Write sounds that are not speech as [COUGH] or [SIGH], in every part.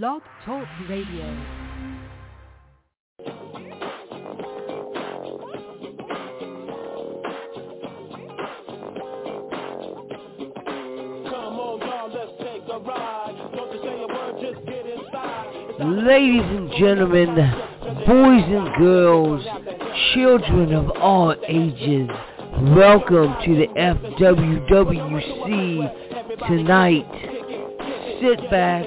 Blog Talk Radio. Ladies and gentlemen, boys and girls, children of all ages, welcome to the FWWC tonight. Sit back,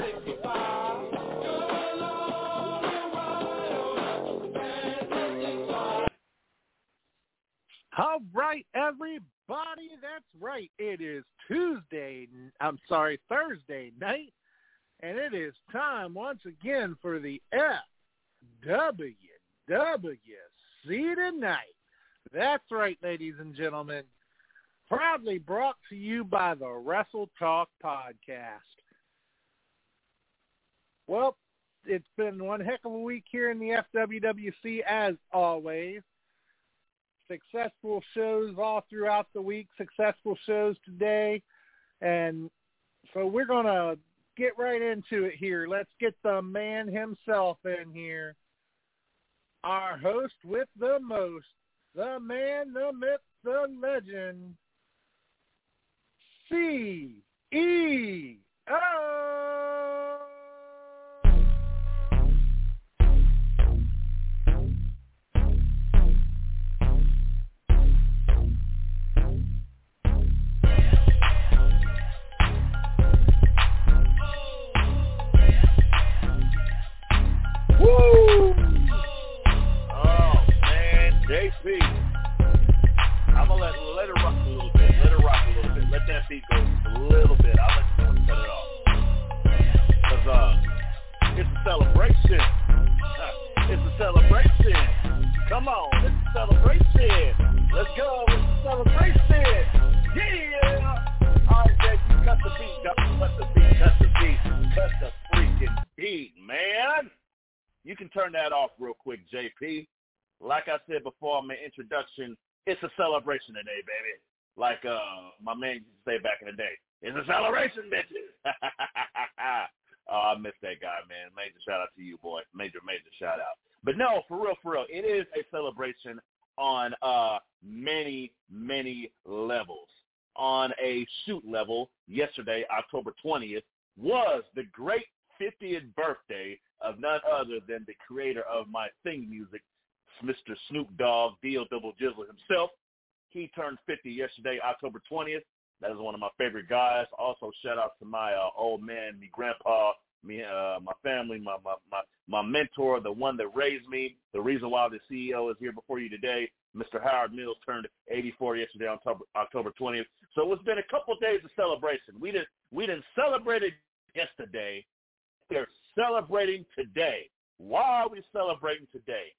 I'm sorry, Thursday night, and it is time once again for the FWWC tonight. That's right, ladies and gentlemen. Proudly brought to you by the Wrestle Talk Podcast. Well, it's been one heck of a week here in the FWWC as always. Successful shows all throughout the week, successful shows today. And so we're going to get right into it here. Let's get the man himself in here. Our host with the most, the man, the myth, the legend, C E O. my introduction, it's a celebration today, baby. Like uh my man used to say back in the day. It's a celebration, bitches. [LAUGHS] oh, I miss that guy, man. Major shout out to you, boy. Major, major shout out. But no, for real, for real, it is a celebration on uh many, many levels. On a shoot level, yesterday, October 20th, was the great 50th birthday of none other than the creator of my thing music, Mr. Snoop Dogg, D.O. Double Jizzle himself. He turned 50 yesterday, October 20th. That is one of my favorite guys. Also, shout out to my uh, old man, me grandpa, me, uh, my family, my, my my my mentor, the one that raised me. The reason why the CEO is here before you today, Mr. Howard Mills, turned 84 yesterday on October, October 20th. So it's been a couple of days of celebration. We didn't we didn't celebrate it yesterday. They're celebrating today. Why are we celebrating today?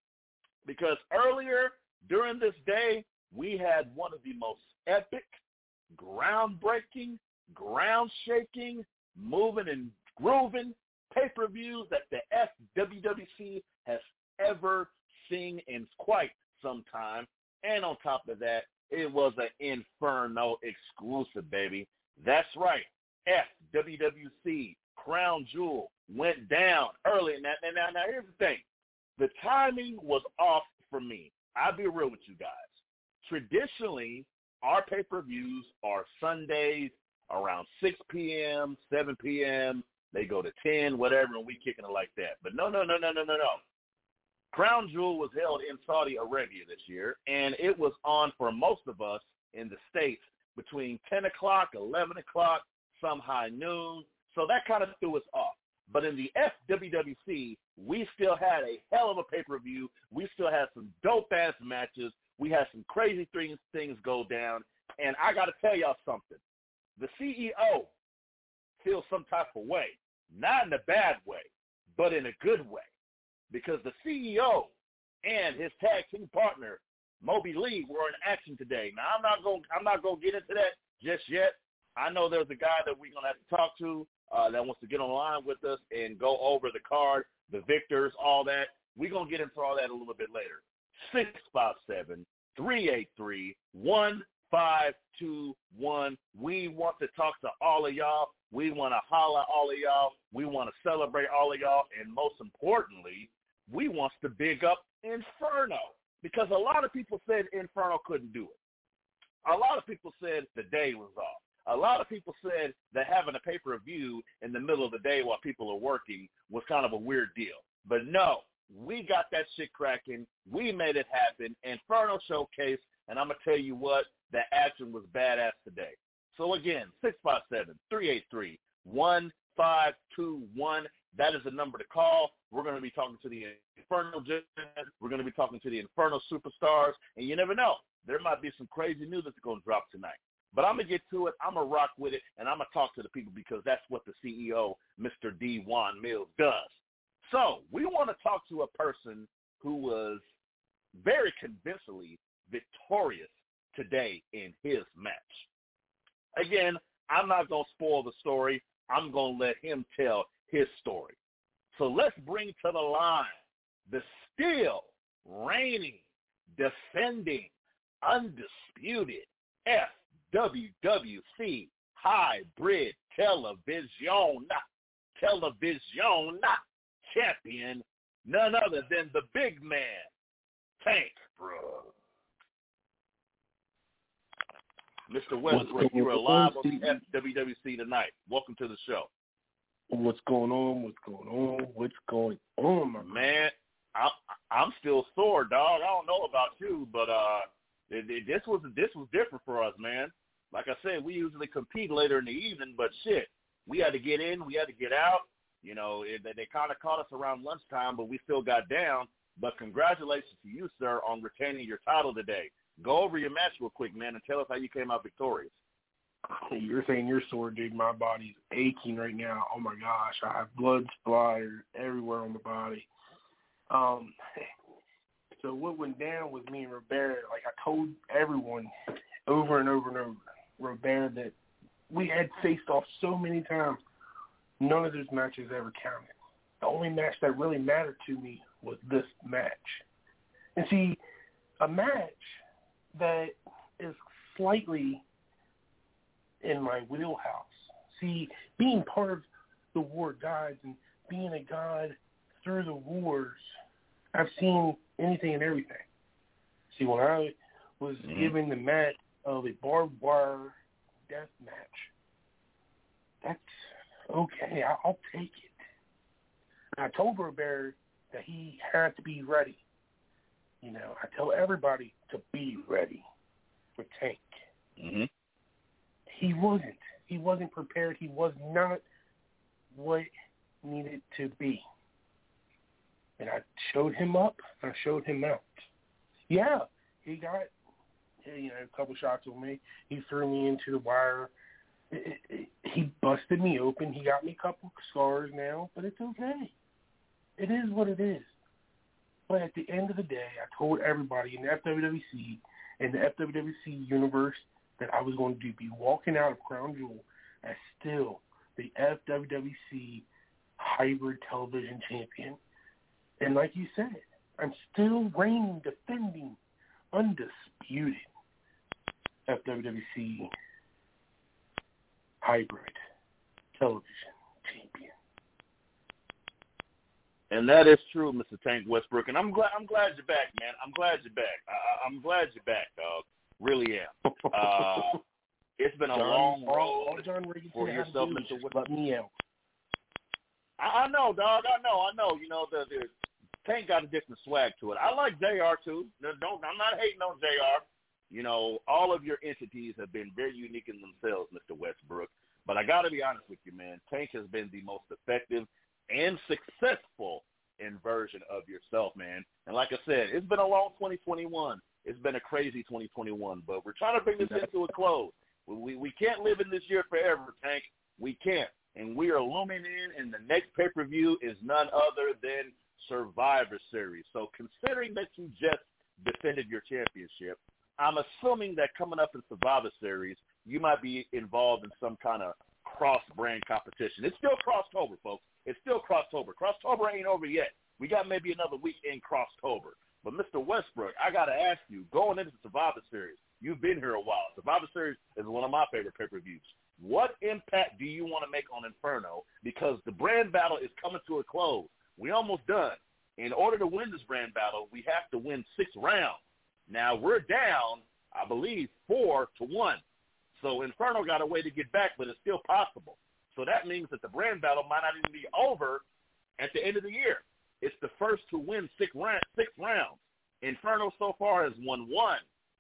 Because earlier during this day, we had one of the most epic, groundbreaking, ground-shaking, moving and grooving pay-per-views that the FWWC has ever seen in quite some time. And on top of that, it was an Inferno exclusive, baby. That's right. FWWC Crown Jewel went down early. Now, now, now, now, here's the thing. The timing was off for me. I'll be real with you guys. Traditionally, our pay-per-views are Sundays around 6 p.m., 7 p.m. They go to 10, whatever, and we kicking it like that. But no, no, no, no, no, no, no. Crown Jewel was held in Saudi Arabia this year, and it was on for most of us in the States between 10 o'clock, 11 o'clock, some high noon. So that kind of threw us off. But in the FWWC, we still had a hell of a pay-per-view. We still had some dope-ass matches. We had some crazy things, things go down. And I got to tell y'all something. The CEO feels some type of way. Not in a bad way, but in a good way. because the CEO and his tag team partner Moby Lee were in action today. Now I'm not going I'm not going to get into that just yet. I know there's a guy that we're going to have to talk to uh, that wants to get online with us and go over the card, the victors, all that. We're going to get into all that a little bit later. Six five seven three eight three one five two one. We want to talk to all of y'all. We want to holler all of y'all. We want to celebrate all of y'all. And most importantly, we want to big up Inferno because a lot of people said Inferno couldn't do it. A lot of people said the day was off. A lot of people said that having a pay-per-view in the middle of the day while people are working was kind of a weird deal. But no, we got that shit cracking. We made it happen. Inferno Showcase, and I'm going to tell you what, the action was badass today. So again, 657-383-1521. That is the number to call. We're going to be talking to the Inferno Judges. We're going to be talking to the Inferno Superstars. And you never know. There might be some crazy news that's going to drop tonight. But I'm going to get to it. I'm to rock with it. And I'm going to talk to the people because that's what the CEO, Mr. D. Juan Mills, does. So we want to talk to a person who was very convincingly victorious today in his match. Again, I'm not going to spoil the story. I'm going to let him tell his story. So let's bring to the line the still reigning, defending, undisputed FWWC hybrid television, television champion, none other than the big man, Tank Bro. Mr. Westbrook, you are live on the FWWC tonight. Welcome to the show. What's going on? What's going on? What's going on, my man? I, I'm still sore, dog. I don't know about you, but uh, this was this was different for us, man. Like I said, we usually compete later in the evening, but shit, we had to get in, we had to get out. You know, it, they kind of caught us around lunchtime, but we still got down. But congratulations to you, sir, on retaining your title today. Go over your match real quick, man, and tell us how you came out victorious. You're saying you're sore, dude. My body's aching right now. Oh my gosh, I have blood splattered everywhere on the body. Um, [LAUGHS] so what went down with me and Robert, like I told everyone over and over and over, Robert, that we had faced off so many times. None of those matches ever counted. The only match that really mattered to me was this match. And see, a match that is slightly in my wheelhouse. See, being part of the war gods and being a god through the wars, I've seen anything and everything. See, when I was mm-hmm. given the match of a barbed wire death match, that's okay. I'll take it. And I told Robert that he had to be ready. You know, I tell everybody to be ready for Tank. Mm-hmm. He wasn't. He wasn't prepared. He was not what needed to be. And I showed him up. I showed him out. Yeah, he got you know a couple shots with me. He threw me into the wire. It, it, he busted me open. He got me a couple scars now, but it's okay. It is what it is. But at the end of the day, I told everybody in the FWWC and the FWWC universe that I was going to be walking out of Crown Jewel as still the FWWC hybrid television champion. And like you said, I'm still reigning, defending, undisputed FWWC hybrid television champion. And that is true, Mr. Tank Westbrook. And I'm glad I'm glad you're back, man. I'm glad you're back. I, I'm glad you're back, dog. Really am. [LAUGHS] Uh, it's been a John, long road John for yourself, Mr. Let me out. I, I know, dog. I know. I know. You know, the, the Tank got a different swag to it. I like Jr. too. Don't. I'm not hating on Jr. You know, all of your entities have been very unique in themselves, Mr. Westbrook. But I got to be honest with you, man. Tank has been the most effective and successful inversion of yourself, man. And like I said, it's been a long 2021. It's been a crazy 2021, but we're trying to bring this into a close. We we can't live in this year forever, Tank. We can't, and we are looming in. And the next pay per view is none other than Survivor Series. So considering that you just defended your championship, I'm assuming that coming up in Survivor Series, you might be involved in some kind of cross-brand competition. It's still Crosstober, folks. It's still Crosstober. Crosstober ain't over yet. We got maybe another week in Crosstober. But Mr. Westbrook, I got to ask you, going into Survivor Series, you've been here a while. Survivor Series is one of my favorite pay-per-views. What impact do you want to make on Inferno? Because the brand battle is coming to a close. We almost done. In order to win this brand battle, we have to win six rounds. Now we're down, I believe, four to one. So Inferno got a way to get back, but it's still possible. So that means that the brand battle might not even be over at the end of the year. It's the first to win six, round, six rounds. Inferno so far has won one.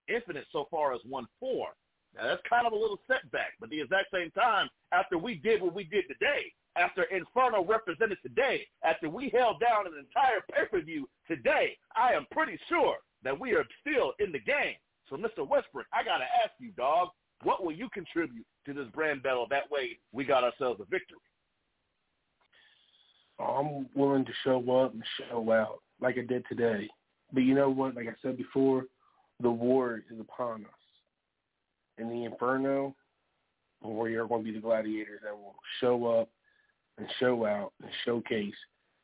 Infinite so far has won four. Now that's kind of a little setback, but the exact same time, after we did what we did today, after Inferno represented today, after we held down an entire pay-per-view today, I am pretty sure that we are still in the game. So, Mr. Westbrook, I got to ask you, dog, what will you contribute to this brand battle? That way we got ourselves a victory. I'm willing to show up and show out like I did today. But you know what? Like I said before, the war is upon us. In the Inferno, we are going to be the gladiators that will show up and show out and showcase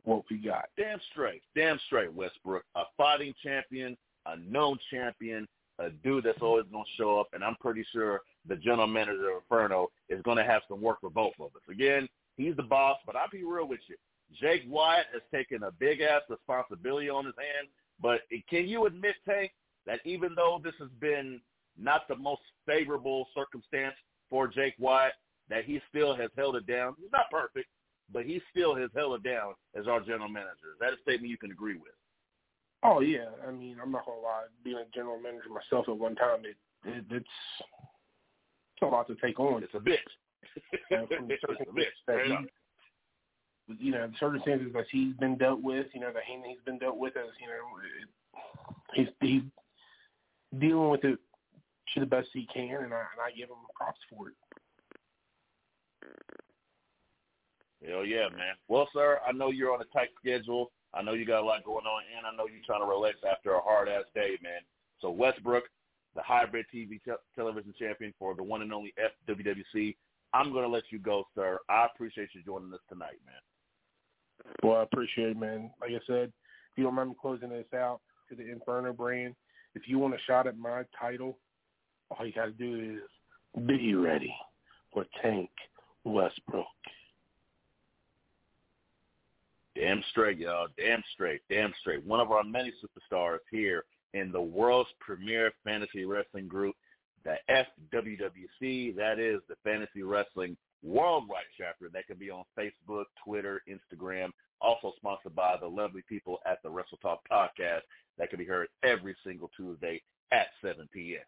what we got. Damn straight. Damn straight, Westbrook. A fighting champion, a known champion, a dude that's always going to show up, and I'm pretty sure the general manager of Inferno is going to have some work for both of us. Again, he's the boss, but I'll be real with you. Jake Wyatt has taken a big-ass responsibility on his hands, but can you admit, Tank, that even though this has been not the most favorable circumstance for Jake Wyatt, that he still has held it down? He's not perfect, but he still has held it down as our general manager. Is that a statement you can agree with? Oh yeah, I mean I'm not gonna lie. Being a general manager myself at one time, it, it it's it's a lot to take on. It's a bitch. from the [LAUGHS] it's a bitch. That he, you know, the circumstances that he's been dealt with, you know, the hand he's been dealt with, as you know, it, he's he's dealing with it to the best he can, and I and I give him props for it. Hell yeah, man. Well, sir, I know you're on a tight schedule. I know you got a lot going on, and I know you're trying to relax after a hard ass day, man. So Westbrook, the hybrid TV te- television champion for the one and only FWWC, I'm going to let you go, sir. I appreciate you joining us tonight, man. Well, I appreciate it, man. Like I said, if you don't mind me closing this out to the Inferno brand, if you want a shot at my title, all you got to do is be ready for Tank Westbrook. Damn straight, y'all. Damn straight. Damn straight. One of our many superstars here in the world's premier fantasy wrestling group, the FWWC. That is the Fantasy Wrestling Worldwide chapter. That can be on Facebook, Twitter, Instagram. Also sponsored by the lovely people at the Wrestle Talk podcast. That can be heard every single Tuesday at 7 p.m.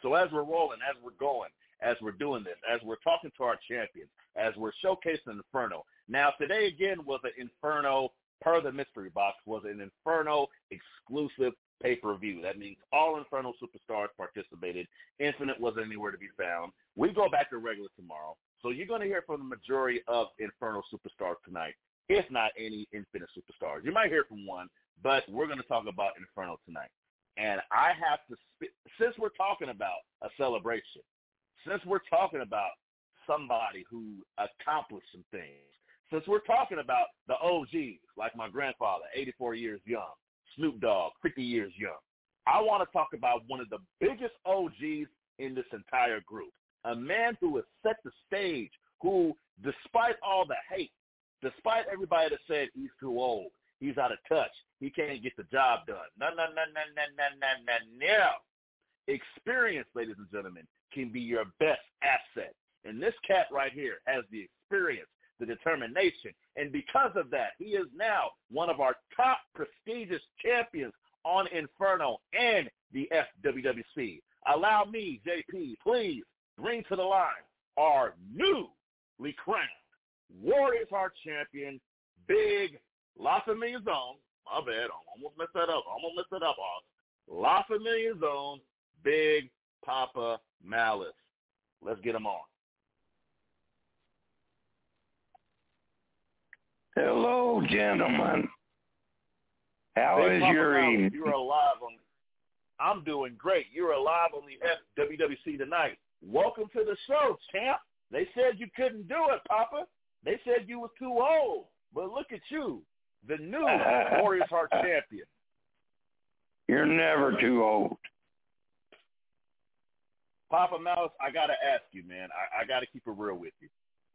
So as we're rolling, as we're going, as we're doing this, as we're talking to our champions, as we're showcasing Inferno. Now, today again was an Inferno, per the mystery box, was an Inferno exclusive pay-per-view. That means all Inferno superstars participated. Infinite wasn't anywhere to be found. We go back to regular tomorrow. So you're going to hear from the majority of Inferno superstars tonight, if not any Infinite superstars. You might hear from one, but we're going to talk about Inferno tonight. And I have to, since we're talking about a celebration, since we're talking about somebody who accomplished some things, since we're talking about the OGs, like my grandfather, 84 years young, Snoop Dogg, 50 years young, I want to talk about one of the biggest OGs in this entire group, a man who has set the stage, who, despite all the hate, despite everybody that said he's too old, he's out of touch, he can't get the job done. No, no, no, no, no, no, no, no, no. Experience, ladies and gentlemen, can be your best asset. And this cat right here has the experience, the determination. And because of that, he is now one of our top prestigious champions on Inferno and the FWWC. Allow me, JP, please bring to the line our newly crowned Warriors Heart champion, Big La Familia Zone. My bad, I almost messed that up. I almost messed that up, Oz. La Familia Zone, Big Papa Malice. Let's get him on. Hello, gentlemen. How Big is Papa your evening? You're alive on. I'm doing great. You're alive on the WWC tonight. Welcome to the show, champ. They said you couldn't do it, Papa. They said you were too old. But look at you, the new [LAUGHS] Warriors Heart champion. You're never too old. Papa Mouse, I gotta ask you, man. I, I gotta keep it real with you.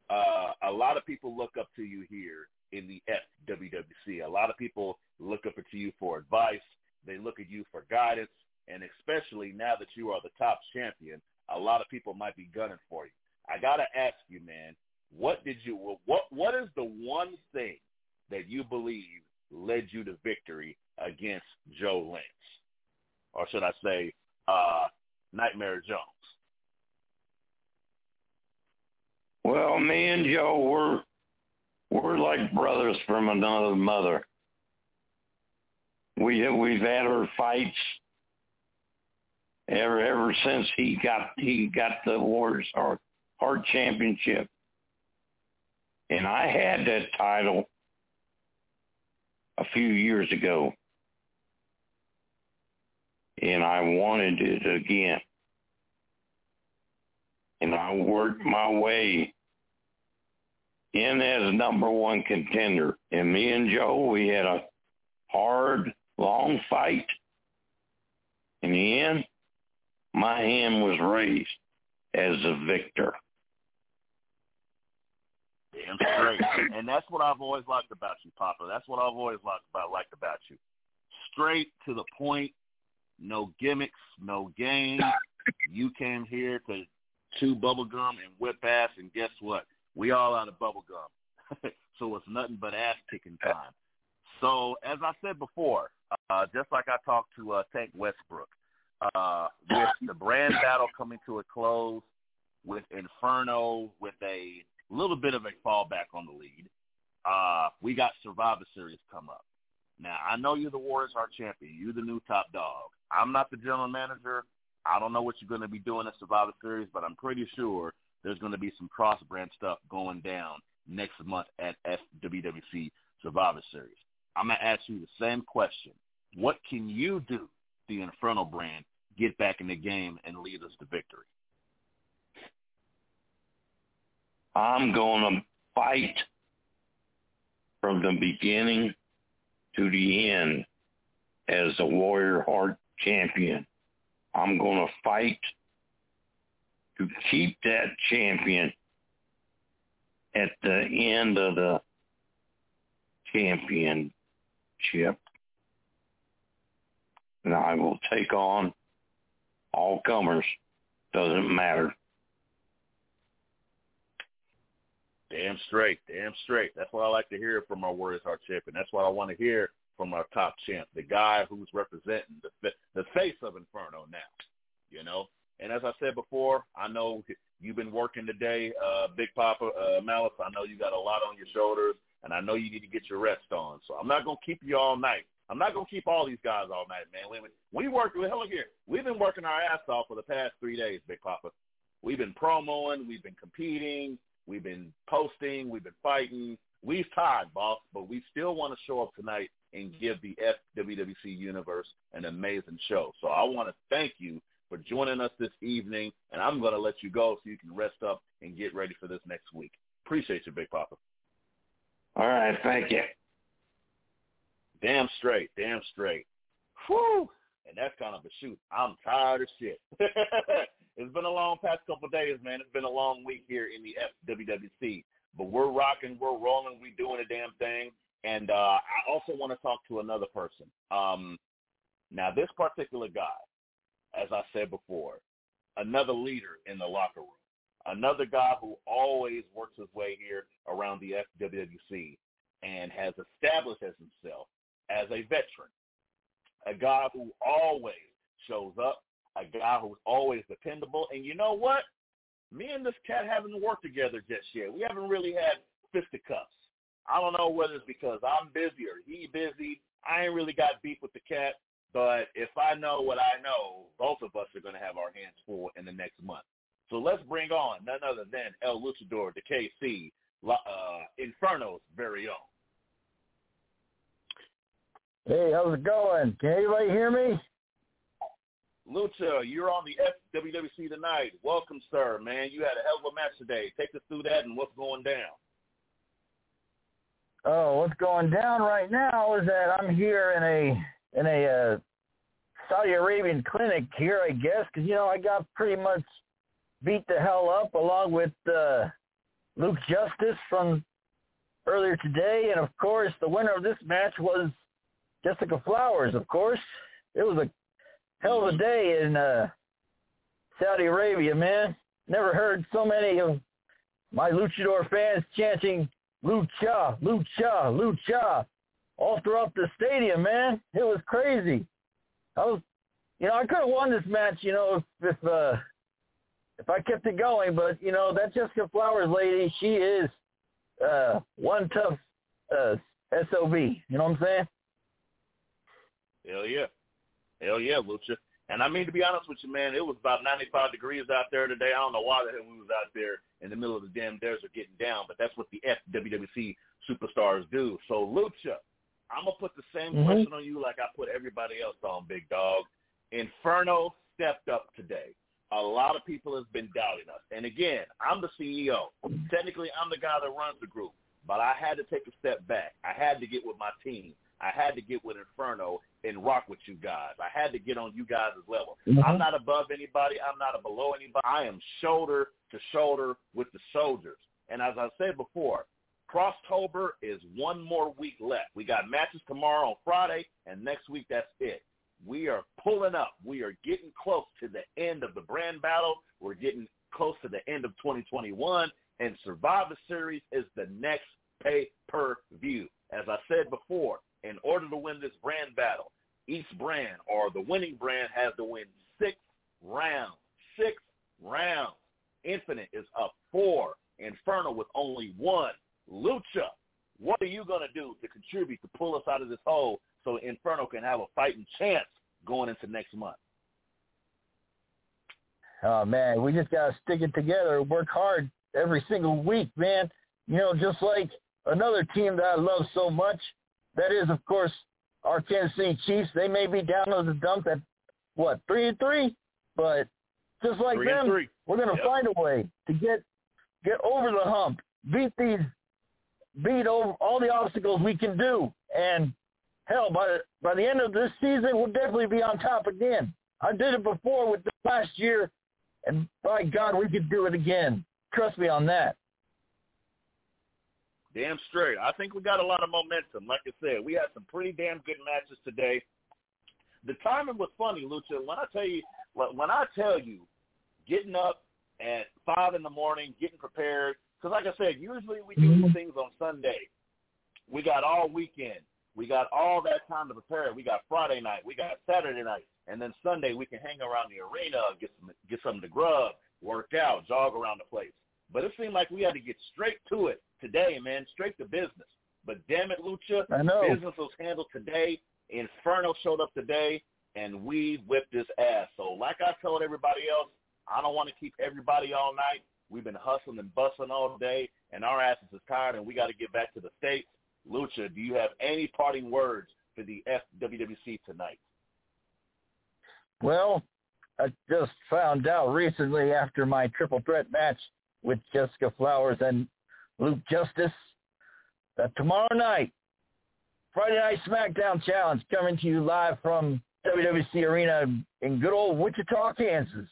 Uh, a lot of people look up to you here in the FWWC. A lot of people look up to you for advice. They look at you for guidance, and especially now that you are the top champion, a lot of people might be gunning for you. I gotta ask you, man. What did you? What What is the one thing that you believe led you to victory against Joe Lynch, or should I say, uh, Nightmare Jones? Well, me and Joe, we're we're like brothers from another mother. We we've had our fights ever ever since he got he got the Warriors Heart Heart Championship, and I had that title a few years ago, and I wanted it again. And I worked my way in as number one contender. And me and Joe, we had a hard, long fight. In the end, my hand was raised as a victor. Damn straight. and that's what I've always liked about you, Papa. That's what I've always liked about liked about you. Straight to the point, no gimmicks, no games. You came here to chew bubble gum and whip ass, and guess what? We all out of bubble gum. [LAUGHS] so it's nothing but ass kicking time. So as I said before, uh, just like I talked to uh, Tank Westbrook, uh, with [LAUGHS] the brand battle coming to a close, with Inferno with a little bit of a fallback on the lead, uh, we got Survivor Series come up. Now I know you're the Warriors Heart champion. You're the new top dog. I'm not the general manager. I don't know what you're going to be doing at Survivor Series, but I'm pretty sure there's going to be some cross-brand stuff going down next month at FWWC Survivor Series. I'm going to ask you the same question. What can you do, the Inferno brand, get back in the game and lead us to victory? I'm going to fight from the beginning to the end as a Warrior Heart champion. I'm going to fight to keep that champion at the end of the championship. And I will take on all comers. Doesn't matter. Damn straight, damn straight. That's what I like to hear from our Warriors Heart champion. That's what I want to hear from our top champ, the guy who's representing the the face of Inferno now. You know, and as I said before, I know you've been working today, uh, Big Papa uh, Malice. I know you got a lot on your shoulders, and I know you need to get your rest on. So I'm not gonna keep you all night. I'm not gonna keep all these guys all night, man. We we work. Hell, here we've been working our ass off for the past three days, Big Papa. We've been promoing, we've been competing, we've been posting, we've been fighting. We've tied, boss, but we still want to show up tonight and give the FWWC universe an amazing show. So I want to thank you for joining us this evening, and I'm going to let you go so you can rest up and get ready for this next week. Appreciate you, Big Papa. All right, thank you. Damn straight, damn straight. Whew. And that's kind of a shoot. I'm tired of shit. [LAUGHS] it's been a long past couple days, man. It's been a long week here in the FWWC. But we're rocking, we're rolling, we're doing a damn thing. And uh, I also want to talk to another person. Um, now, this particular guy, as I said before, another leader in the locker room, another guy who always works his way here around the FWWC and has established himself as a veteran, a guy who always shows up, a guy who's always dependable. And you know what? Me and this cat haven't worked together just yet. We haven't really had fisticuffs. I don't know whether it's because I'm busy or he busy. I ain't really got beef with the cat, but if I know what I know, both of us are going to have our hands full in the next month. So let's bring on none other than El Luchador, the KC, uh, Inferno's very own. Hey, how's it going? Can anybody hear me? Lucha, you're on the FWWC tonight. Welcome, sir, man. You had a hell of a match today. Take us through that and what's going down. Oh, what's going down right now is that I'm here in a in a uh, Saudi Arabian clinic here, I guess, because you know I got pretty much beat the hell up along with uh, Luke Justice from earlier today, and of course the winner of this match was Jessica Flowers. Of course, it was a hell of a day in uh, Saudi Arabia, man. Never heard so many of my luchador fans chanting "Lucha, Lucha, Lucha" all throughout the stadium, man. It was crazy. I was, you know, I could have won this match, you know, if if, uh, if I kept it going, but you know that Jessica Flowers lady, she is uh, one tough uh, sob. You know what I'm saying? Hell yeah. Hell yeah, Lucha. And I mean, to be honest with you, man, it was about 95 degrees out there today. I don't know why the hell we was out there in the middle of the damn desert getting down, but that's what the FWWC superstars do. So, Lucha, I'm going to put the same mm-hmm. question on you like I put everybody else on, Big Dog. Inferno stepped up today. A lot of people have been doubting us. And again, I'm the CEO. Technically, I'm the guy that runs the group. But I had to take a step back. I had to get with my team. I had to get with Inferno and rock with you guys. I had to get on you guys' level. Mm-hmm. I'm not above anybody. I'm not below anybody. I am shoulder to shoulder with the soldiers. And as I said before, Crosstober is one more week left. We got matches tomorrow on Friday, and next week that's it. We are pulling up. We are getting close to the end of the brand battle. We're getting close to the end of 2021, and Survivor Series is the next pay-per-view. As I said before, in order to win this brand battle, each brand or the winning brand has to win six rounds. Six rounds. Infinite is up four. Inferno with only one. Lucha, what are you going to do to contribute to pull us out of this hole so Inferno can have a fighting chance going into next month? Oh man, we just gotta stick it together, work hard every single week, man. You know, just like another team that I love so much, that is, of course, our Kansas City Chiefs. They may be down to the dump at what three and three, but just like three them, we're going to yep. find a way to get get over the hump, beat these, beat over all the obstacles we can do, and hell, by by the end of this season, we'll definitely be on top again. I did it before with the last year, and by God, we could do it again. Trust me on that. Damn straight. I think we got a lot of momentum. Like I said, we had some pretty damn good matches today. The timing was funny, Lucha. When I tell you, when I tell you, getting up at five in the morning, getting prepared, because like I said, usually we do these things on Sunday. We got all weekend. We got all that time to prepare. We got Friday night. We got Saturday night, and then Sunday we can hang around the arena, get some get something to grub, work out, jog around the place. But it seemed like we had to get straight to it today, man, straight to business. But damn it, Lucha, I know. business was handled today. Inferno showed up today, and we whipped his ass. So like I told everybody else, I don't want to keep everybody all night. We've been hustling and bustling all day, and our asses is tired, and we got to get back to the States. Lucha, do you have any parting words for the FWWC tonight? Well, I just found out recently after my triple threat match with Jessica Flowers and Luke Justice that tomorrow night, Friday Night SmackDown Challenge coming to you live from WWC Arena in good old Wichita, Kansas.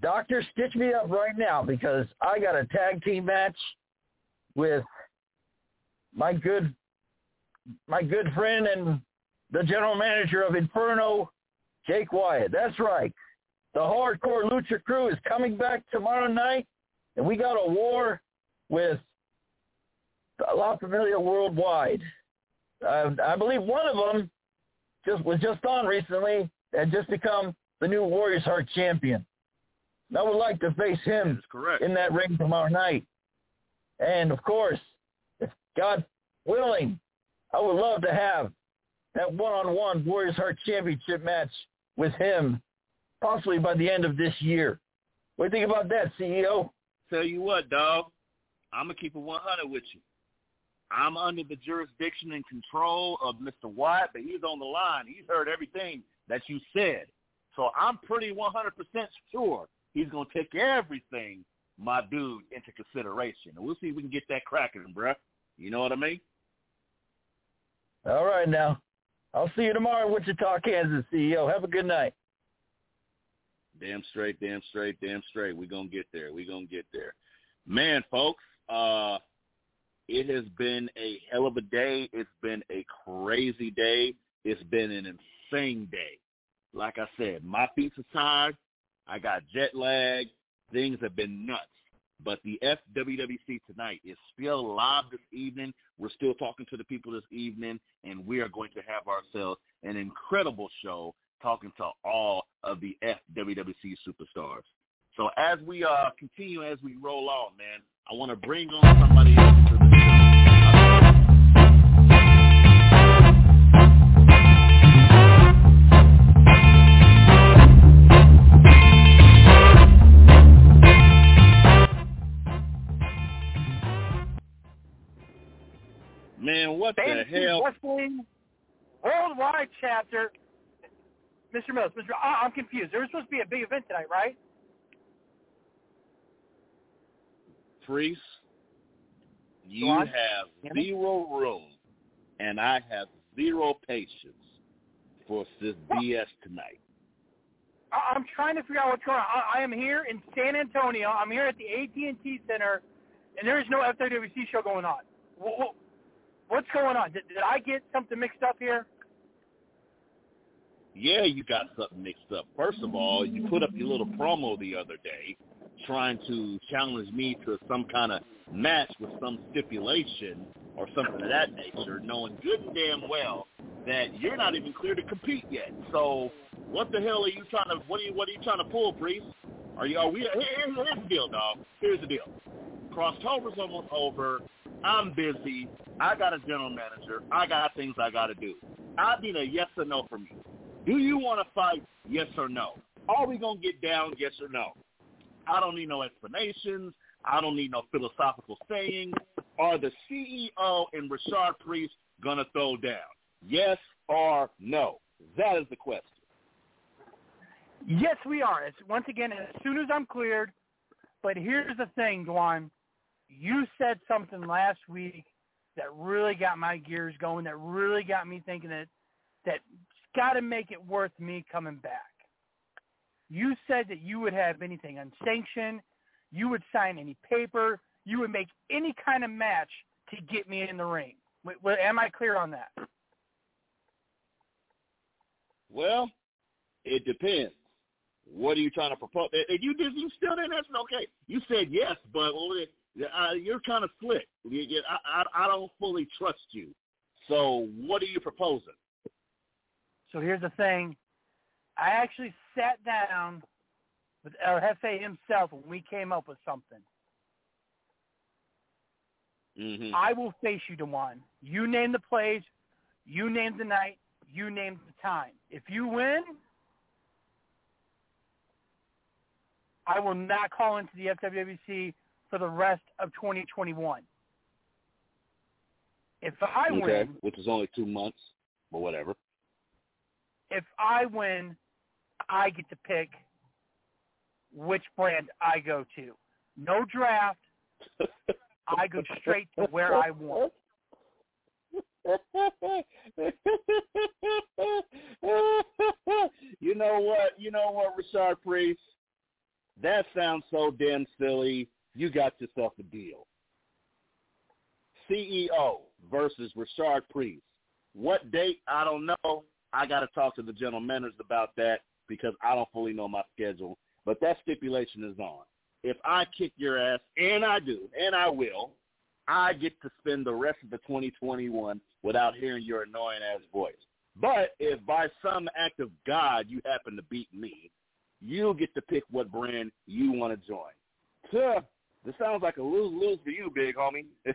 Doctor, stitch me up right now because I got a tag team match with my good my good friend and the general manager of Inferno, Jake Wyatt. That's right. The Hardcore Lucha Crew is coming back tomorrow night, and we got a war with La Familia Worldwide. Uh, I believe one of them just was just on recently and just become the new Warriors Heart champion. I would like to face him in that ring tomorrow night. And of course, if God willing, I would love to have that one-on-one Warriors Heart Championship match with him possibly by the end of this year. What do you think about that, CEO? Tell you what, dog. I'm gonna keep it 100 with you. I'm under the jurisdiction and control of Mr. Wyatt, but he's on the line. He's heard everything that you said. So I'm pretty 100% sure he's going to take everything, my dude, into consideration. And we'll see if we can get that cracking, bruh. You know what I mean? All right now. I'll see you tomorrow, Wichita, Kansas, CEO. Have a good night. Damn straight, damn straight, damn straight. We're going to get there. We're going to get there. Man, folks, uh, it has been a hell of a day. It's been a crazy day. It's been an insane day. Like I said, my feet are tired. I got jet lag. Things have been nuts. But the FWWC tonight is still live this evening. We're still talking to the people this evening, and we are going to have ourselves an incredible show talking to all of the FWWC superstars. So as we uh, continue, as we roll on, man, I want to bring on somebody else Man, what Fantasy the hell? Wrestling Worldwide chapter. Mr. Mills, Mr. I- I'm confused. There was supposed to be a big event tonight, right? Priest, you Go have zero room, and I have zero patience for this BS tonight. I- I'm trying to figure out what's going on. I, I am here in San Antonio. I'm here at the AT&T Center, and there is no FWWC show going on. Wh- wh- What's going on? Did, did I get something mixed up here? Yeah, you got something mixed up. First of all, you put up your little promo the other day trying to challenge me to some kind of match with some stipulation or something of that nature, knowing good and damn well that you're not even clear to compete yet. So what the hell are you trying to what are you what are you trying to pull, Priest? Are you are we here, here's, the deal, dog. Here's the deal. Crosstober's almost over. I'm busy. I got a general manager. I got things I got to do. I need a yes or no from you. Do you want to fight? Yes or no? Are we going to get down? Yes or no? I don't need no explanations. I don't need no philosophical sayings. Are the CEO and Rashard Priest going to throw down? Yes or no? That is the question. Yes, we are. It's, once again, as soon as I'm cleared. But here's the thing, Dwan. You said something last week that really got my gears going. That really got me thinking that that's got to make it worth me coming back. You said that you would have anything unsanctioned. You would sign any paper. You would make any kind of match to get me in the ring. Wait, wait, am I clear on that? Well, it depends. What are you trying to propose? And you. You still didn't answer. Okay, you said yes, but uh, you're kind of slick. You, you, I, I, I don't fully trust you. So, what are you proposing? So here's the thing. I actually sat down with El Jefe himself when we came up with something. Mm-hmm. I will face you, Dewan. You name the place, you name the night, you name the time. If you win, I will not call into the FWWC for the rest of 2021. If I okay, win, which is only two months, but whatever. if I win, I get to pick which brand I go to. No draft. I go straight to where I want. [LAUGHS] you know what? You know what, Richard Priest? That sounds so damn silly. You got yourself a deal. CEO versus Richard Priest. What date? I don't know. I got to talk to the general managers about that because I don't fully know my schedule. But that stipulation is on. If I kick your ass, and I do, and I will, I get to spend the rest of the 2021 without hearing your annoying ass voice. But if by some act of God you happen to beat me, you get to pick what brand you want to join. Tuh, this sounds like a lose-lose for you, big homie. [LAUGHS]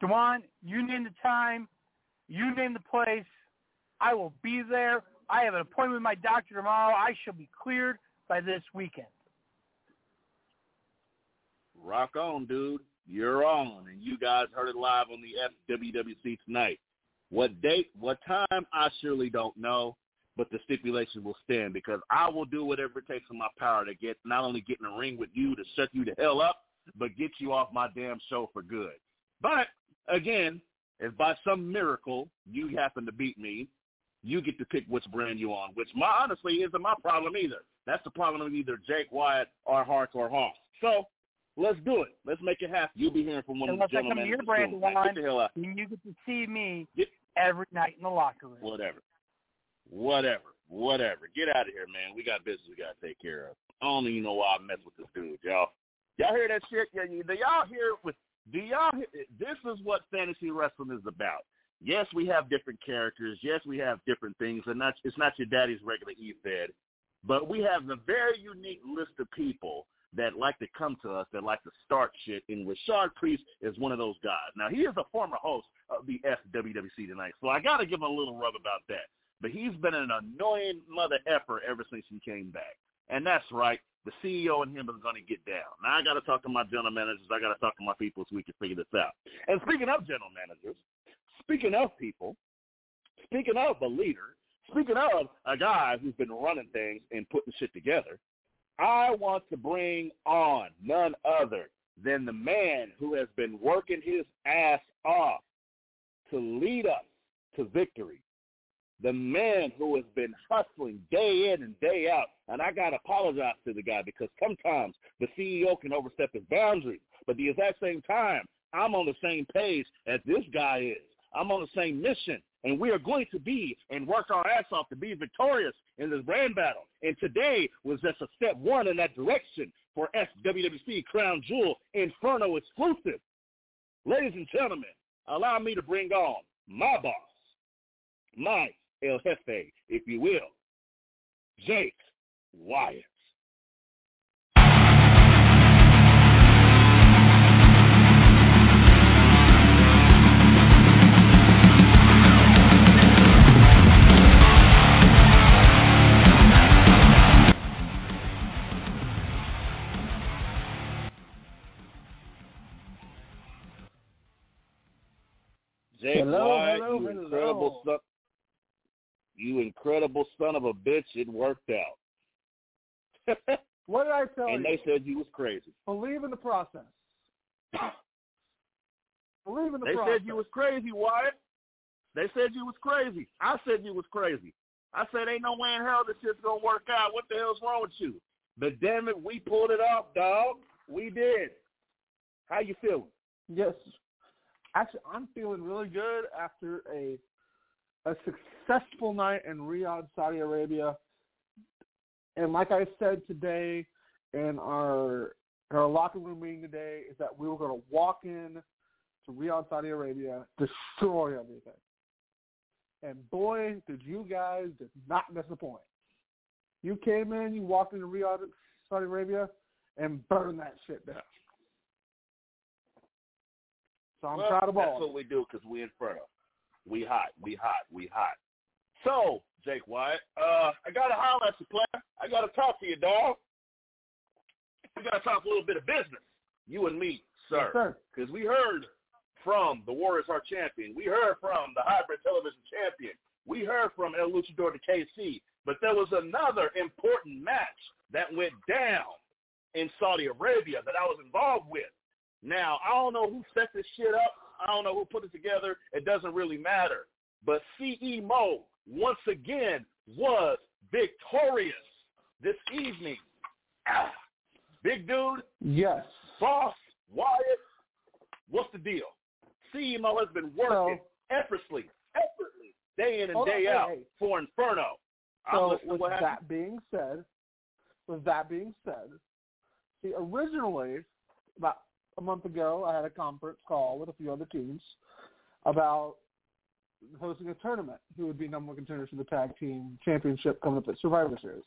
Dewan, you name the time, you name the place. I will be there. I have an appointment with my doctor tomorrow. I shall be cleared by this weekend. rock on, dude. You're on, and you guys heard it live on the FWWC tonight. What date, what time, I surely don't know, but the stipulation will stand because I will do whatever it takes in my power to get not only get in the ring with you to shut you the hell up, but get you off my damn show for good. But again, if by some miracle you happen to beat me, you get to pick which brand you on, which my honestly isn't my problem either. That's the problem of either Jake Wyatt or Hardcore Hoss. So let's do it. Let's make it happen. You'll be hearing from one Unless of the I come gentlemen. to your brand line, Get the hell out. and you get to see me Get- every night in the locker room. Whatever. Whatever. Whatever. Get out of here, man. We got business we got to take care of. I don't even know why I mess with this dude, y'all. Y'all hear that shit? Yeah, do y'all hear with? Do y'all? This is what fantasy wrestling is about. Yes, we have different characters. Yes, we have different things, and not it's not your daddy's regular e-fed, but we have a very unique list of people that like to come to us, that like to start shit, and Rashard Priest is one of those guys. Now, he is a former host of the FWWC tonight, so I got to give him a little rub about that. But he's been an annoying mother effer ever since he came back. And that's right. The CEO and him are going to get down. Now, I got to talk to my general managers. I got to talk to my people so we can figure this out. And speaking of general managers, speaking of people, speaking of a leader, speaking of a guy who's been running things and putting shit together, I want to bring on none other than the man who has been working his ass off to lead us to victory. The man who has been hustling day in and day out. And I got to apologize to the guy because sometimes the CEO can overstep his boundaries. But the exact same time, I'm on the same page as this guy is. I'm on the same mission. And we are going to be and work our ass off to be victorious in this brand battle. And today was just a step one in that direction for FWWC Crown Jewel Inferno exclusive. Ladies and gentlemen, allow me to bring on my boss, my El Jefe, if you will, Jake Wyatt. Jake Hello, Wyatt, hello, you hello. incredible son, you incredible son of a bitch. It worked out. [LAUGHS] What did I tell and you? they said you was crazy. Believe in the process. [COUGHS] Believe in the They process. said you was crazy, Wyatt. They said you was crazy. I said you was crazy. I said ain't no way in hell this shit's gonna work out. What the hell's wrong with you? But damn it, we pulled it off, dog. We did. How you feeling? Yes. Actually, I'm feeling really good after a a successful night in Riyadh, Saudi Arabia. And like I said today in our our locker room meeting today, is that we were going to walk in to Riyadh, Saudi Arabia, destroy everything. And boy, did you guys did not disappoint. You came in, you walked into Riyadh, Saudi Arabia, and burned that shit down. So I'm well, proud of that's all. of what we do because we in front of. We hot. We hot. We hot. So, Jake Wyatt, uh, I got to holler at you, player. I got to talk to you, dog. We got to talk a little bit of business, you and me, sir. Because we heard from the Warriors Heart champion. We heard from the Hybrid Television champion. We heard from El Luchador de KC. But there was another important match that went down in Saudi Arabia that I was involved with. Now, I don't know who set this shit up. I don't know who put it together. It doesn't really matter. But CE Mo, once again, was victorious this evening. Big dude, Yes. boss, Wyatt, what's the deal? CE Mo has been working effortlessly, effortlessly, day in and on, day hey, out hey. for Inferno. So with what happened. that being said, with that being said, see, originally about a month ago, I had a conference call with a few other teams about hosting a tournament. Who would be number one contenders for the tag team championship coming up at Survivor Series?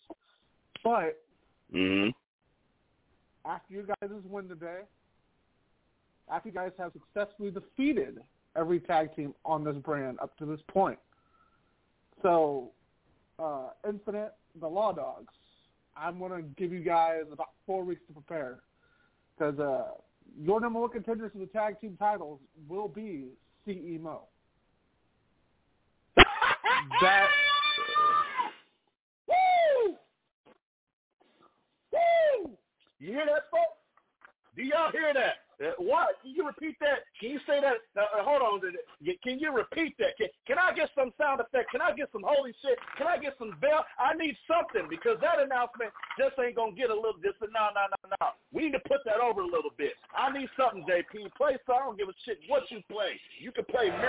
But Mm-hmm. after you guys win today, after you guys have successfully defeated every tag team on this brand up to this point. So, uh, Infinite, the Law Dogs, I'm going to give you guys about four weeks to prepare. because uh, your number one contenders for the tag team titles will be CE Mo. That Woo! Woo! You hear that, folks? Do y'all hear that? Uh, what? Can you repeat that? Can you say that? Uh, uh, hold on. Can you repeat that? Can, can I get some sound effect? Can I get some holy shit? Can I get some bell? I need something because that announcement just ain't gonna get a little. Just no, no, no, no. We need to put that over a little bit. I need something, JP. Play so I don't give a shit what you play. You can play. Woo!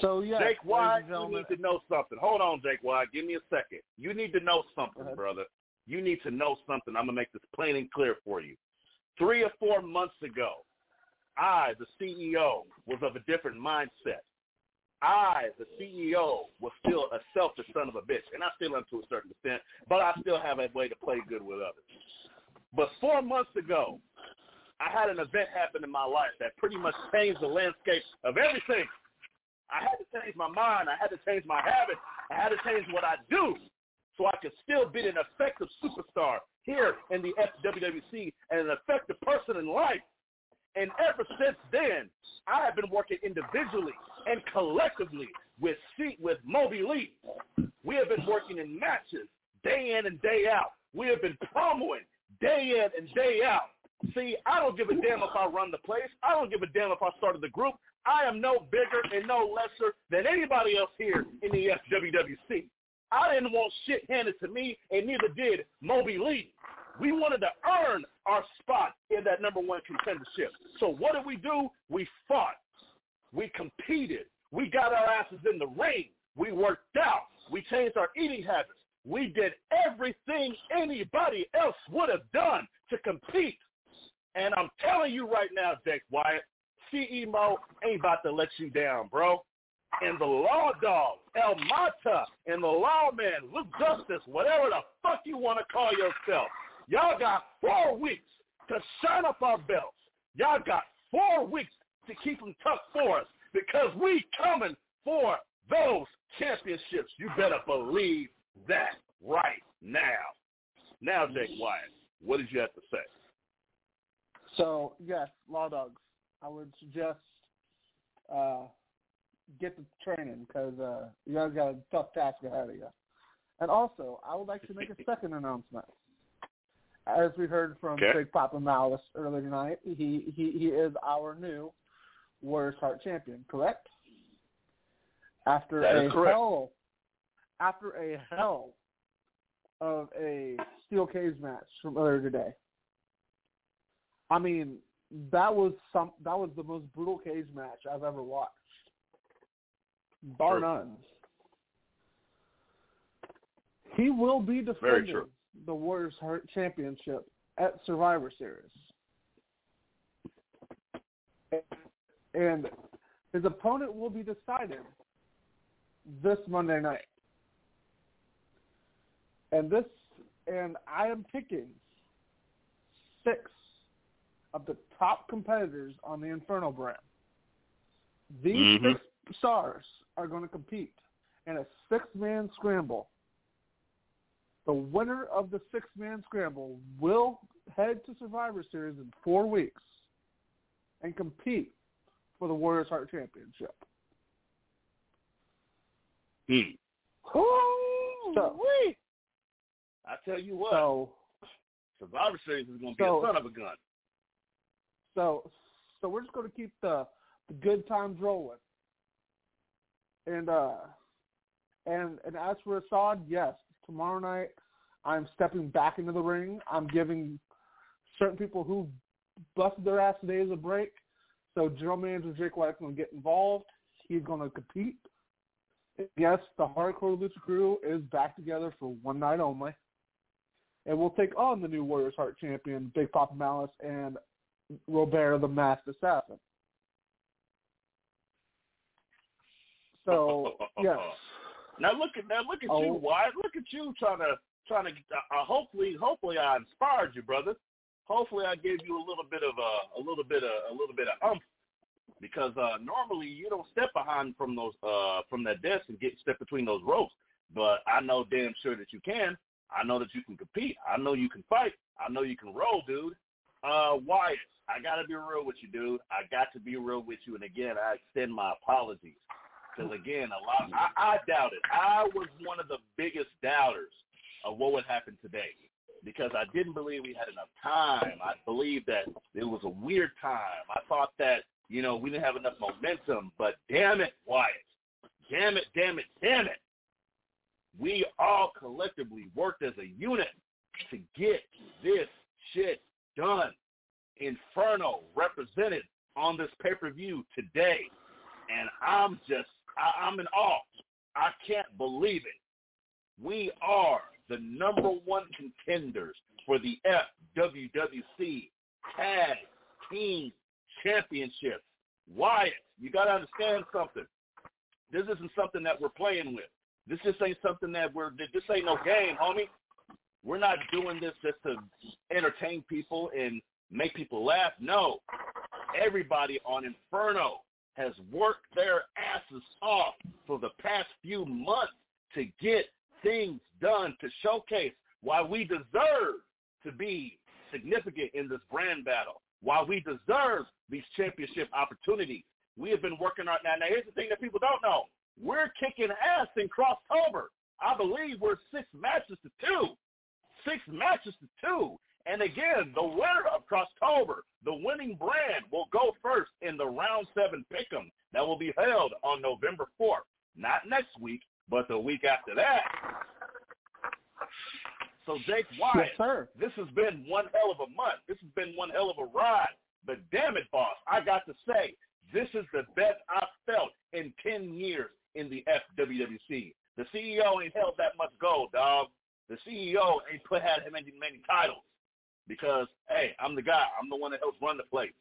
So yeah, Jake Wyatt, you need to know something. Hold on, Jake Wyatt. Give me a second. You need to know something, brother. You need to know something. I'm gonna make this plain and clear for you. Three or four months ago, I, the CEO, was of a different mindset. I, the CEO, was still a selfish son of a bitch, and I still am to a certain extent, but I still have a way to play good with others. But four months ago, I had an event happen in my life that pretty much changed the landscape of everything I had to change my mind. I had to change my habits. I had to change what I do so I could still be an effective superstar here in the FWWC and an effective person in life. And ever since then, I have been working individually and collectively with C- with Moby Lee. We have been working in matches day in and day out. We have been promoing day in and day out. See, I don't give a damn if I run the place. I don't give a damn if I started the group. I am no bigger and no lesser than anybody else here in the FWWC. I didn't want shit handed to me, and neither did Moby Lee. We wanted to earn our spot in that number one contendership. So what did we do? We fought. We competed. We got our asses in the ring. We worked out. We changed our eating habits. We did everything anybody else would have done to compete. And I'm telling you right now, Jake Wyatt, CE Mo ain't about to let you down, bro. And the Law Dog, El Mata, and the Lawman, Luke Justice, whatever the fuck you want to call yourself, y'all got four weeks to shine up our belts. Y'all got four weeks to keep them tucked for us because we coming for those championships. You better believe that right now. Now, Jake Wyatt, what did you have to say? So yes, law dogs. I would suggest uh, get the training because uh, you guys got a tough task ahead of you. And also, I would like to make a [LAUGHS] second announcement. As we heard from Okay. Big Papa Malice earlier tonight, he, he he is our new Warriors Heart champion, correct? After That a correct. hell, after a hell of a steel cage match from earlier today. I mean, that was some that was the most brutal cage match I've ever watched. Bar True. none. He will be defending the Warriors Heart Championship at Survivor Series. And his opponent will be decided this Monday night. And this and I am picking six of the top competitors on the Inferno brand. These Mhm. six stars are going to compete in a six-man scramble. The winner of the six-man scramble will head to Survivor Series in four weeks and compete for the Warriors Heart Championship. Hmm. So, I tell you what, so, Survivor Series is going to be So- a son of a gun. So, so we're just going to keep the the good times rolling. And uh, and and as for Assad, yes, tomorrow night I'm stepping back into the ring. I'm giving certain people who busted their ass today a break. So general manager Jake Wyatt's going to get involved. He's going to compete. Yes, the Hardcore Lucha Crew is back together for one night only. And we'll take on the new Warriors Heart champion, Big Papa Malice, and Robert the Masked Assassin. So [LAUGHS] yes, Now look at now look at you, Oh. Wyatt. Look at you trying to trying to. Uh, hopefully, hopefully I inspired you, brother. Hopefully I gave you a little bit of a a little bit of a little bit of umph because uh, normally you don't step behind from those uh, from that desk and get step between those ropes. But I know damn sure that you can. I know that you can compete. I know you can fight. I know you can roll, dude. Uh, Wyatt, I gotta be real with you, dude. I got to be real with you, and again, I extend my apologies because again, a lot I, I doubted. I was one of the biggest doubters of what would happen today because I didn't believe we had enough time. I believed that it was a weird time. I thought that you know we didn't have enough momentum. But damn it, Wyatt, damn it, damn it, damn it, we all collectively worked as a unit to get this shit done. Inferno represented on this pay-per-view today. And I'm just, I, I'm in awe. I can't believe it. We are the number one contenders for the FWWC Tag Team Championship. Wyatt, you got to understand something. This isn't something that we're playing with. This just ain't something that we're. This ain't no game, homie. We're not doing this just to entertain people and make people laugh. No, everybody on Inferno has worked their asses off for the past few months to get things done to showcase why we deserve to be significant in this brand battle, why we deserve these championship opportunities. We have been working on that. Now, here's the thing that people don't know. We're kicking ass in Crosstober. I believe we're six matches to two. Six matches to two. And again, the winner of Crosstober, the winning brand, will go first in the round seven pick'em that will be held on November 4th. Not next week, but the week after that. So Jake Wyatt, yes, sir. this has been one hell of a month. This has been one hell of a ride. But damn it, boss, I got to say, this is the best I've felt in 10 years in the FWWC. The CEO ain't held that much gold, dog. The CEO ain't put had many many titles because hey, I'm the guy. I'm the one that helps run the place.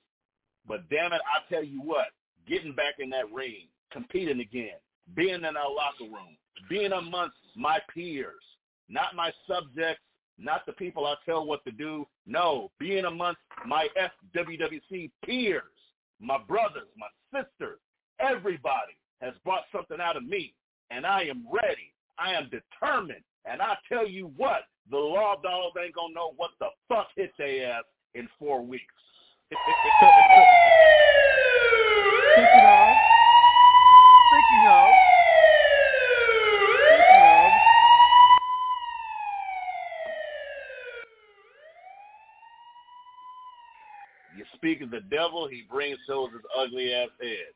But damn it, I tell you what, getting back in that ring, competing again, being in our locker room, being amongst my peers, not my subjects, not the people I tell what to do. No, being amongst my FWWC peers, my brothers, my sisters, everybody has brought something out of me, and I am ready. I am determined. And I tell you what, the law dogs ain't to know what the fuck hit their ass in four weeks. Speaking of, speaking of, speaking of, you speak of the devil, he brings shows his ugly ass head.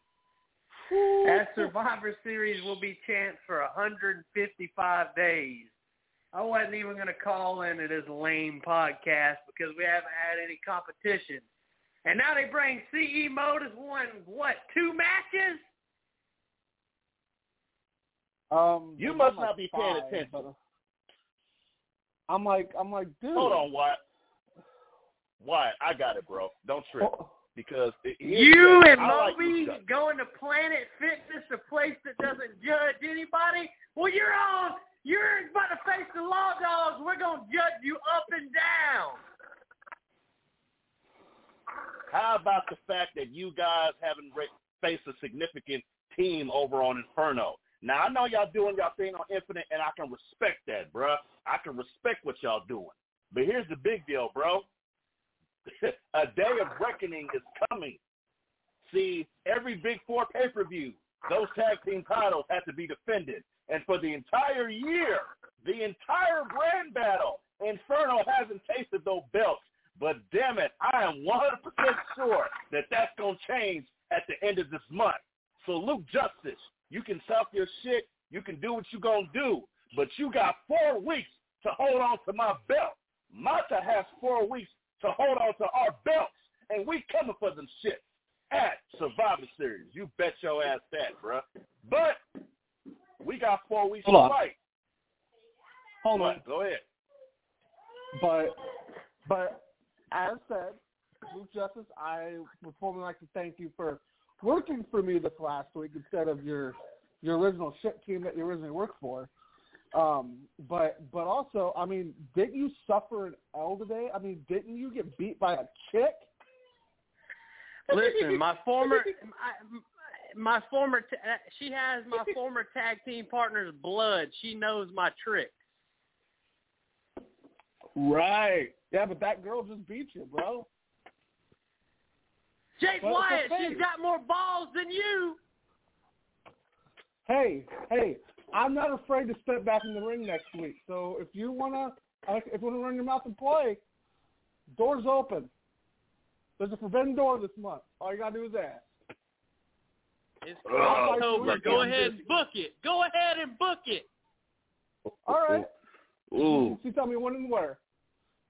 That Survivor Series will be chanced for 155 days. I wasn't even going to call in it as a lame podcast because we haven't had any competition. And now they bring CE Mode as won, what, two matches? um, You must like not be paying five, attention. I'm like, I'm like, dude. Hold on, what? Wyatt, I got it, bro. Don't trip. Oh, Because it, You and I like Moby going to Planet Fitness, a place that doesn't judge anybody? Well, you're on. You're about to face the Law Dogs. We're going to judge you up and down. How about the fact that you guys haven't faced a significant team over on Inferno? Now I know y'all doing y'all thing on Infinite, and I can respect that, bruh. I can respect what y'all doing. But here's the big deal, bro. [LAUGHS] a day of reckoning is coming. See, every Big Four pay-per-view, those tag team titles have to be defended. And for the entire year, the entire brand battle, Inferno hasn't tasted those belts. But damn it, I am 100% sure that that's going to change at the end of this month. So Luke Justice, you can talk your shit. You can do what you're going to do. But you got four weeks to hold on to my belt. Mata has four weeks to hold on to our belts. And we coming for them shit at Survivor Series. You bet your ass that, bruh. But got four weeks Hold to on. fight. hold on. Go ahead. But, but as said, Luke Justice, I would formally like to thank you for working for me this last week instead of your your original shit team that you originally worked for. Um, but but also, I mean, didn't you suffer an L today? I mean, didn't you get beat by a chick? [LAUGHS] Listen, my former, my, former, ta- uh, she has my [LAUGHS] former tag team partner's blood. She knows my tricks. Right. Yeah, but that girl just beat you, bro. Jake it's Wyatt, she's got more balls than you. Hey, hey, I'm not afraid to step back in the ring next week. So if you wanna, uh, if you wanna run your mouth and play, doors open. There's a forbidden door this month. All you gotta do is ask. It's Oh, October. okay. Go ahead and book it. Go ahead and book it. All right. Ooh. You tell me when and where.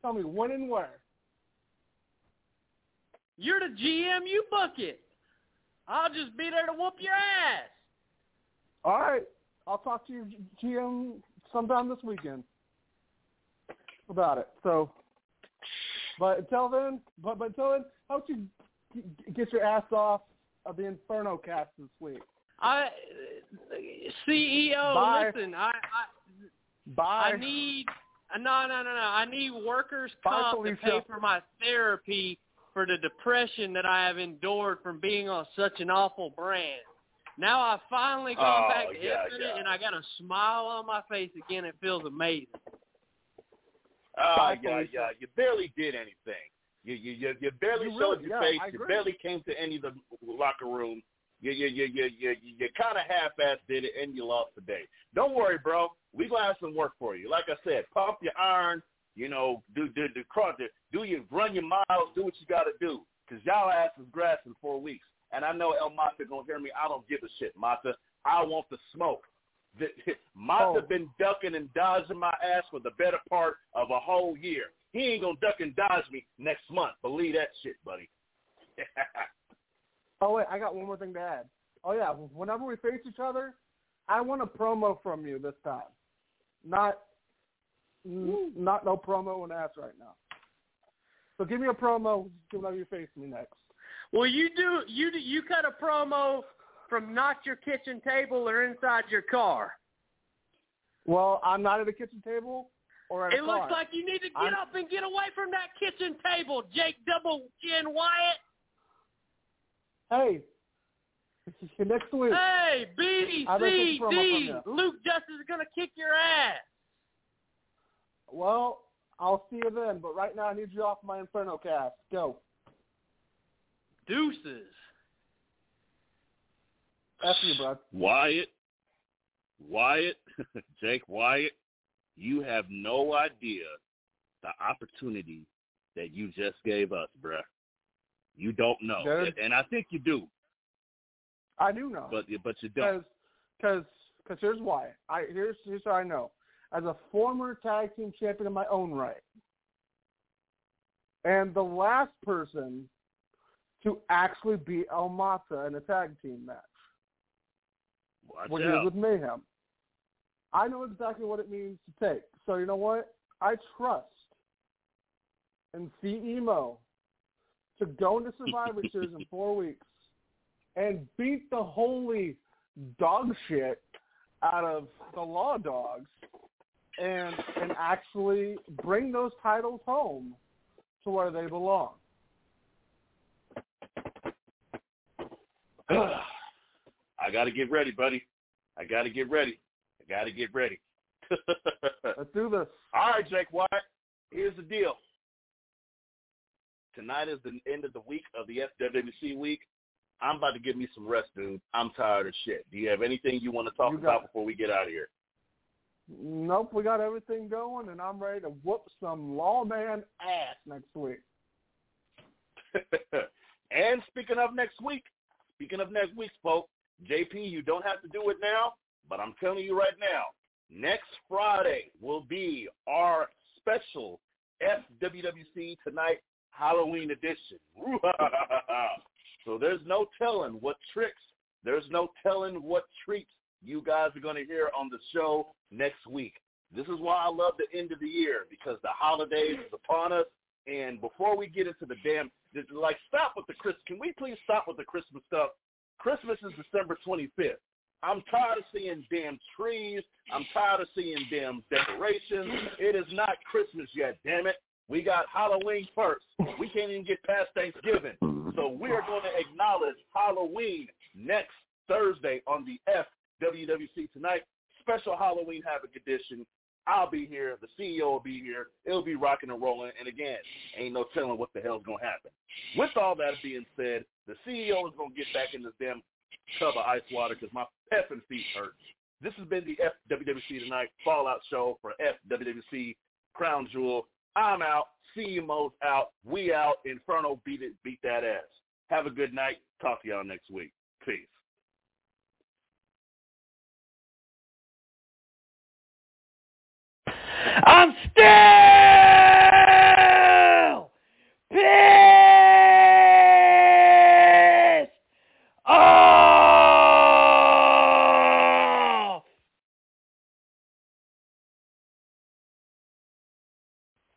Tell me when and where. You're the GM. You book it. I'll just be there to whoop your ass. All right. I'll talk to your GM sometime this weekend about it. So, but until then, but, but until then, how don't you get your ass off of the Inferno cast this week? I CEO, Bye. listen, I, I Bye. I need no no no no. I need workers Bye, comp to pay for my therapy for the depression that I have endured from being on such an awful brand. Now I've finally gone Oh, back to yeah, Infinite yeah. and I got a smile on my face again. It feels amazing. Ah, Bye, yeah, Felicia. yeah. You barely did anything. You you you, you barely You showed really- your yeah, face. You barely came to any of the locker rooms. You you you you you, you, you kind of half-assed did it, and you lost today. Don't worry, bro. We gonna have some work for you. Like I said, pump your iron. You know, do do do CrossFit. Do you run your miles? Do what you got to do. Cause y'all ass is grass in four weeks. And I know El Mata gonna hear me. I don't give a shit, Mata. I want the smoke. [LAUGHS] The, Mata Oh. been ducking and dodging my ass for the better part of a whole year. He ain't gonna duck and dodge me next month. Believe that shit, buddy. [LAUGHS] Oh wait, I got one more thing to add. Oh yeah, whenever we face each other, I want a promo from you this time. Not, n- not no promo and ass right now. So give me a promo whenever you face me next. Well, you do you do, you cut a promo from not your kitchen table or inside your car. Well, I'm not at a kitchen table or at a It car. looks like you need to get I'm- up and get away from that kitchen table, Jake Double Chin Wyatt. Hey, next week. Hey, I'd like to take BCD, Luke Justice is gonna kick your ass. Well, I'll see you then. But right now, I need you off my Inferno cast. Go. Deuces. After you, bro. Wyatt, Wyatt, [LAUGHS] Jake Wyatt, you have no idea the opportunity that you just gave us, bruh. You don't know, Dude. and I think you do, I do know. but but you don't. Because because here's why. I here's here's how I know. As a former tag team champion in my own right, and the last person to actually beat El Mata in a tag team match Watch when he was with Mayhem. I know exactly what it means to take. So you know what? I trust in CEMO to go into Survivor [LAUGHS] Series in four weeks and beat the holy dog shit out of the Law Dogs and and actually bring those titles home to where they belong. [SIGHS] I got to get ready, buddy. I got to get ready. Got to get ready. [LAUGHS] Let's do this. All right, Jake Wyatt. Here's the deal. Tonight is the end of the week of the FWC week. I'm about to give me some rest, dude. I'm tired of shit. Do you have anything you want to talk about it. before we get out of here? Nope, we got everything going, and I'm ready to whoop some lawman ass next week. [LAUGHS] and speaking of next week, speaking of next week, folks, JP, you don't have to do it now, but I'm telling you right now, next Friday will be our special FWWC Tonight Halloween edition. [LAUGHS] so there's no telling what tricks, there's no telling what treats you guys are going to hear on the show next week. This is why I love the end of the year because the holidays is upon us. And before we get into the damn, like, stop with the Christmas. Can we please stop with the Christmas stuff? Christmas is December 25th. I'm tired of seeing damn trees. I'm tired of seeing damn decorations. It is not Christmas yet, damn it. We got Halloween first. We can't even get past Thanksgiving. So we are going to acknowledge Halloween next Thursday on the FWWC tonight. Special Halloween Havoc edition. I'll be here. The CEO will be here. It'll be rocking and rolling. And again, ain't no telling what the hell's going to happen. With all that being said, the CEO is going to get back in this damn tub of ice water because my effing feet hurt. This has been the FWWC Tonight Fallout Show for FWWC Crown Jewel. I'm out. CMO's out. We out. Inferno beat it. Beat that ass. Have a good night. Talk to y'all next week. Peace. I'm still pissed.